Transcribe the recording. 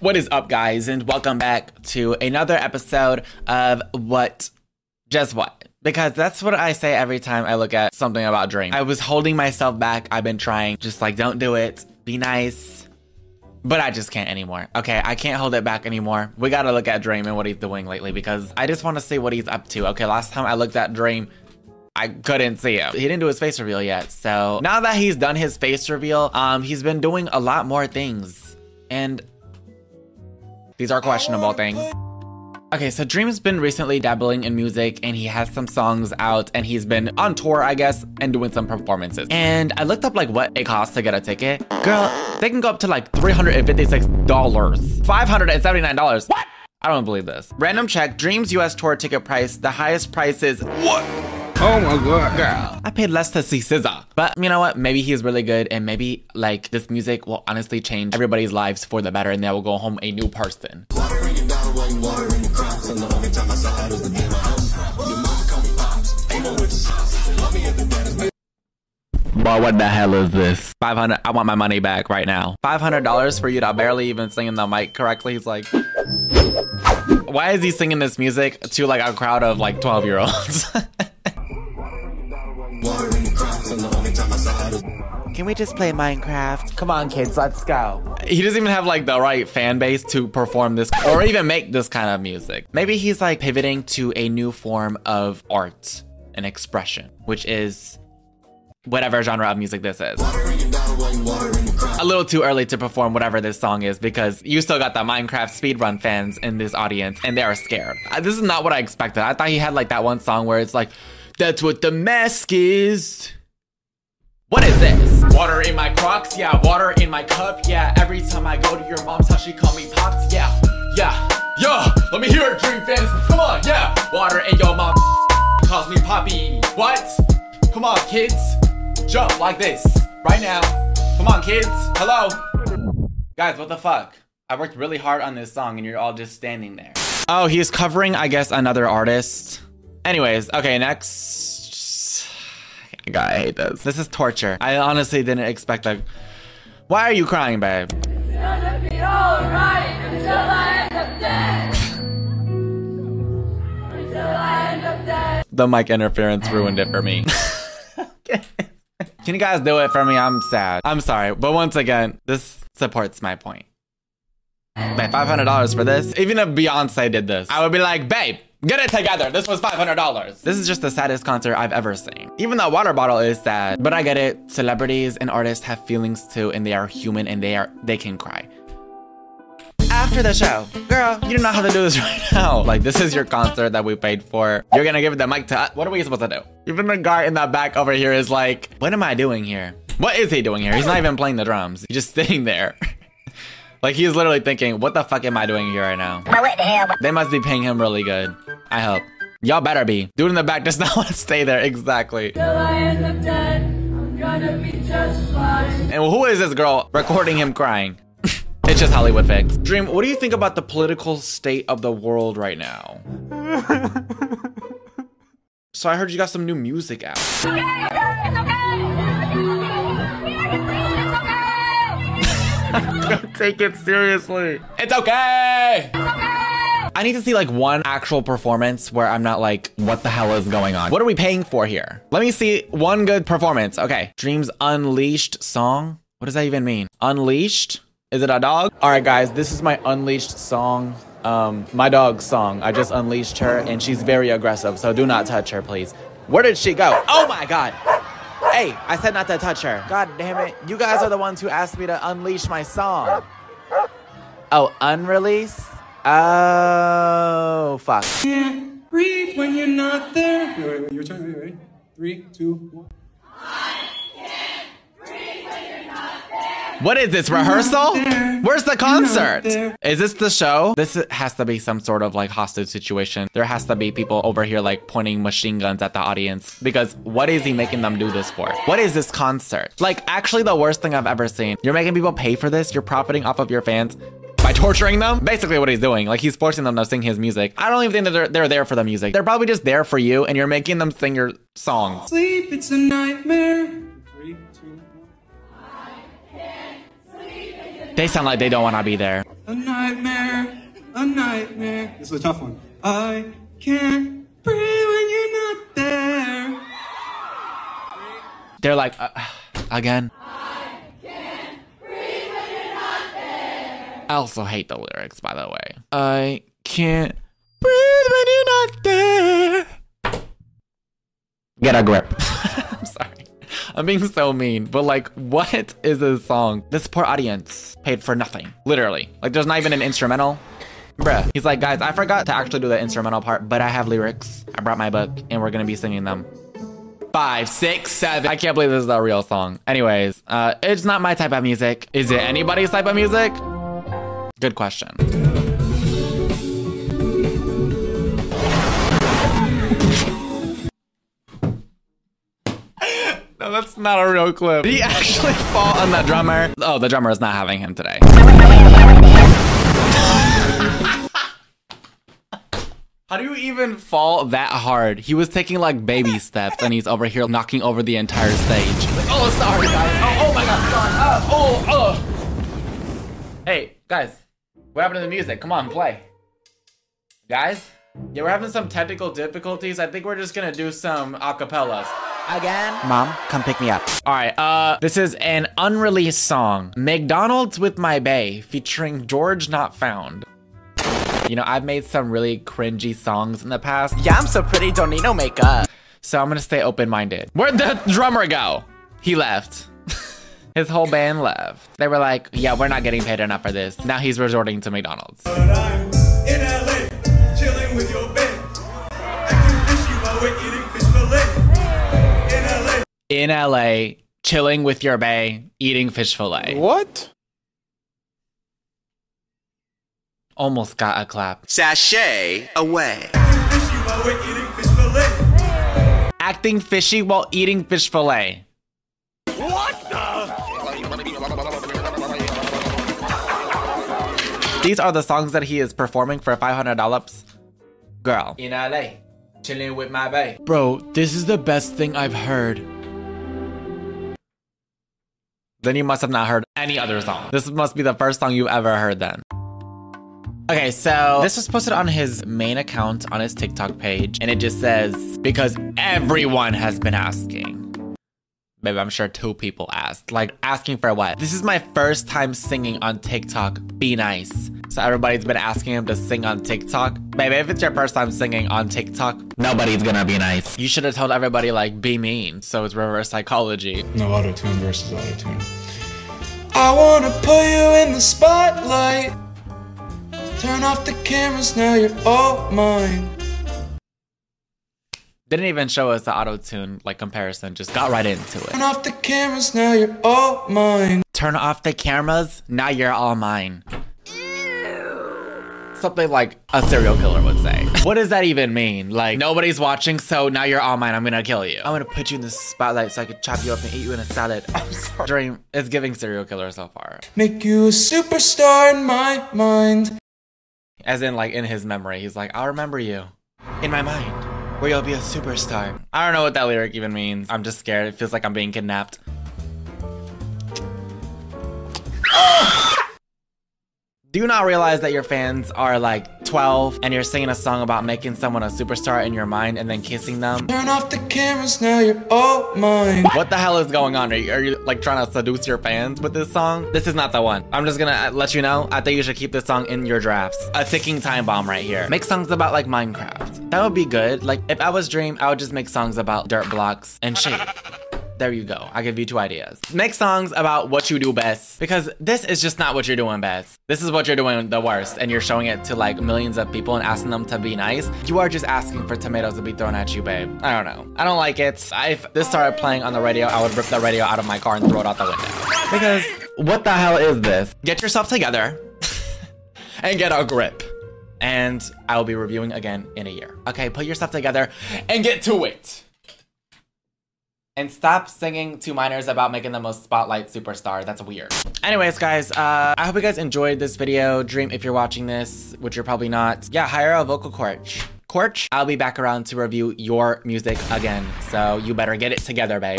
What is up, guys, and welcome back to another episode of What Just What? Because that's what I say every time I look at something about Dream. I was holding myself back. I've been trying, just like, don't do it, be nice. But I just can't anymore. Okay, I can't hold it back anymore. We gotta look at Dream and what he's doing lately because I just wanna see what he's up to. Okay, last time I looked at Dream, I couldn't see him. He didn't do his face reveal yet. So now that he's done his face reveal, um, he's been doing a lot more things. And these are questionable things. Okay, so Dream's been recently dabbling in music and he has some songs out and he's been on tour, I guess, and doing some performances. And I looked up like what it costs to get a ticket. Girl, they can go up to like $356. $579. What? I don't believe this. Random check, Dream's US tour ticket price, the highest price is what? Oh my god. Girl, I paid less to see SZA. But you know what? Maybe he's really good and maybe like this music will honestly change everybody's lives for the better and they will go home a new person. Boy, what the hell is this? 500 I want my money back right now. $500 for you to barely even sing in the mic correctly. He's like Why is he singing this music to like a crowd of like 12 year olds? Can we just play Minecraft? Come on, kids, let's go. He doesn't even have like the right fan base to perform this or even make this kind of music. Maybe he's like pivoting to a new form of art and expression, which is whatever genre of music this is. A little too early to perform whatever this song is because you still got the Minecraft speedrun fans in this audience and they are scared. Uh, This is not what I expected. I thought he had like that one song where it's like, that's what the mask is. What is this? Water in my crocs, yeah. Water in my cup, yeah. Every time I go to your mom's house, she call me pops, yeah. Yeah, yeah. Let me hear it, Dream fans. Come on, yeah. Water in your mom calls me Poppy. What? Come on, kids. Jump like this right now. Come on, kids. Hello. Guys, what the fuck? I worked really hard on this song and you're all just standing there. Oh, he's covering, I guess, another artist. Anyways, okay, next. God, I hate this. This is torture. I honestly didn't expect that. Why are you crying, babe? gonna be alright until I end up dead. until I end up dead. The mic interference ruined it for me. Can you guys do it for me? I'm sad. I'm sorry. But once again, this supports my point. Babe, $500 for this? Even if Beyonce did this, I would be like, babe, get it together. This was $500. This is just the saddest concert I've ever seen. Even that water bottle is sad, but I get it. Celebrities and artists have feelings too, and they are human and they are they can cry. After the show, girl, you do not have to do this right now. Like, this is your concert that we paid for. You're gonna give the mic to us. What are we supposed to do? Even the guy in the back over here is like, what am I doing here? What is he doing here? He's not even playing the drums. He's just sitting there. like, he's literally thinking, what the fuck am I doing here right now? They must be paying him really good. I hope. Y'all better be. Dude in the back does not want to stay there. Exactly. Till I end up dead, I'm gonna be just fine. And who is this girl recording him crying? it's just Hollywood fix. Dream, what do you think about the political state of the world right now? so I heard you got some new music out. Don't take it seriously. It's okay. I need to see like one actual performance where I'm not like, what the hell is going on? What are we paying for here? Let me see one good performance. Okay. Dreams Unleashed song. What does that even mean? Unleashed? Is it a dog? All right, guys, this is my Unleashed song. Um, my dog's song. I just unleashed her and she's very aggressive, so do not touch her, please. Where did she go? Oh my god. Hey, I said not to touch her. God damn it. You guys are the ones who asked me to unleash my song. Oh, unrelease? Oh, fuck. Can't breathe when you're not there. Wait, wait, wait, your turn. Wait, wait. Three, two, one. What is this rehearsal? Where's the concert? Is this the show? This has to be some sort of like hostage situation. There has to be people over here like pointing machine guns at the audience because what is he making them do this for? What is this concert? Like actually the worst thing I've ever seen. You're making people pay for this. You're profiting off of your fans by torturing them. Basically what he's doing. Like he's forcing them to sing his music. I don't even think that they're, they're there for the music. They're probably just there for you and you're making them sing your songs. Sleep, it's a nightmare. Three, two, one. They sound like they don't want to be there. a nightmare, a nightmare. This is a tough one. I can't breathe when you're not there. They're like, uh, again. I also hate the lyrics, by the way. I can't breathe when you're not there. Get a grip. I'm sorry. I'm being so mean, but like, what is this song? This poor audience paid for nothing. Literally. Like, there's not even an instrumental. Bruh. He's like, guys, I forgot to actually do the instrumental part, but I have lyrics. I brought my book, and we're gonna be singing them. Five, six, seven. I can't believe this is a real song. Anyways, uh, it's not my type of music. Is it anybody's type of music? Good question. No, that's not a real clip. Did he actually fall on that drummer? Oh, the drummer is not having him today. How do you even fall that hard? He was taking like baby steps and he's over here knocking over the entire stage. oh, sorry, guys. Oh, oh my god. Uh, oh, oh. Hey, guys. What happened to the music? Come on, play. Guys? Yeah, we're having some technical difficulties. I think we're just gonna do some acapellas. Again? Mom, come pick me up. Alright, uh, this is an unreleased song. McDonald's with My Bae, featuring George Not Found. You know, I've made some really cringy songs in the past. Yeah, I'm so pretty, don't need no makeup. So I'm gonna stay open-minded. Where'd the drummer go? He left. His whole band left. They were like, yeah, we're not getting paid enough for this. Now he's resorting to McDonald's. But I'm in LA, chilling with your babe. Acting fishy while we're eating fish fillet. In LA. In LA, chilling with your bae, eating fish fillet. What? Almost got a clap. Sashay away. Fishy while we're eating fish fillet. Acting fishy while eating fish fillet. These are the songs that he is performing for $500. Girl. In LA, chilling with my bae. Bro, this is the best thing I've heard. Then you must have not heard any other song. This must be the first song you've ever heard then. Okay, so this was posted on his main account on his TikTok page, and it just says, because everyone has been asking. Baby, I'm sure two people asked. Like, asking for what? This is my first time singing on TikTok. Be nice. So everybody's been asking him to sing on TikTok. Baby, if it's your first time singing on TikTok, nobody's gonna be nice. You should have told everybody, like, be mean. So it's reverse psychology. No auto tune versus auto tune. I wanna put you in the spotlight. Turn off the cameras now, you're all mine. Didn't even show us the auto tune, like, comparison. Just got right into it. Turn off the cameras now, you're all mine. Turn off the cameras, now you're all mine. Something like a serial killer would say. What does that even mean? Like, nobody's watching, so now you're all mine, I'm gonna kill you. I'm gonna put you in the spotlight so I could chop you up and eat you in a salad. I'm sorry. Dream is giving serial killer so far. Make you a superstar in my mind. As in, like, in his memory, he's like, I'll remember you in my mind, where you'll be a superstar. I don't know what that lyric even means. I'm just scared. It feels like I'm being kidnapped. Do you not realize that your fans are like 12 and you're singing a song about making someone a superstar in your mind and then kissing them? Turn off the cameras now, you're all mine. What the hell is going on? Are you, are you like trying to seduce your fans with this song? This is not the one. I'm just gonna uh, let you know. I think you should keep this song in your drafts. A ticking time bomb right here. Make songs about like Minecraft. That would be good. Like if I was Dream, I would just make songs about dirt blocks and shit. There you go. I give you two ideas. Make songs about what you do best because this is just not what you're doing best. This is what you're doing the worst and you're showing it to like millions of people and asking them to be nice. You are just asking for tomatoes to be thrown at you, babe. I don't know. I don't like it. If this started playing on the radio, I would rip the radio out of my car and throw it out the window. Because what the hell is this? Get yourself together and get a grip. And I will be reviewing again in a year. Okay, put yourself together and get to it. And stop singing to minors about making them a spotlight superstar. That's weird. Anyways, guys, uh, I hope you guys enjoyed this video. Dream, if you're watching this, which you're probably not, yeah, hire a vocal coach. Coach, I'll be back around to review your music again. So you better get it together, babe.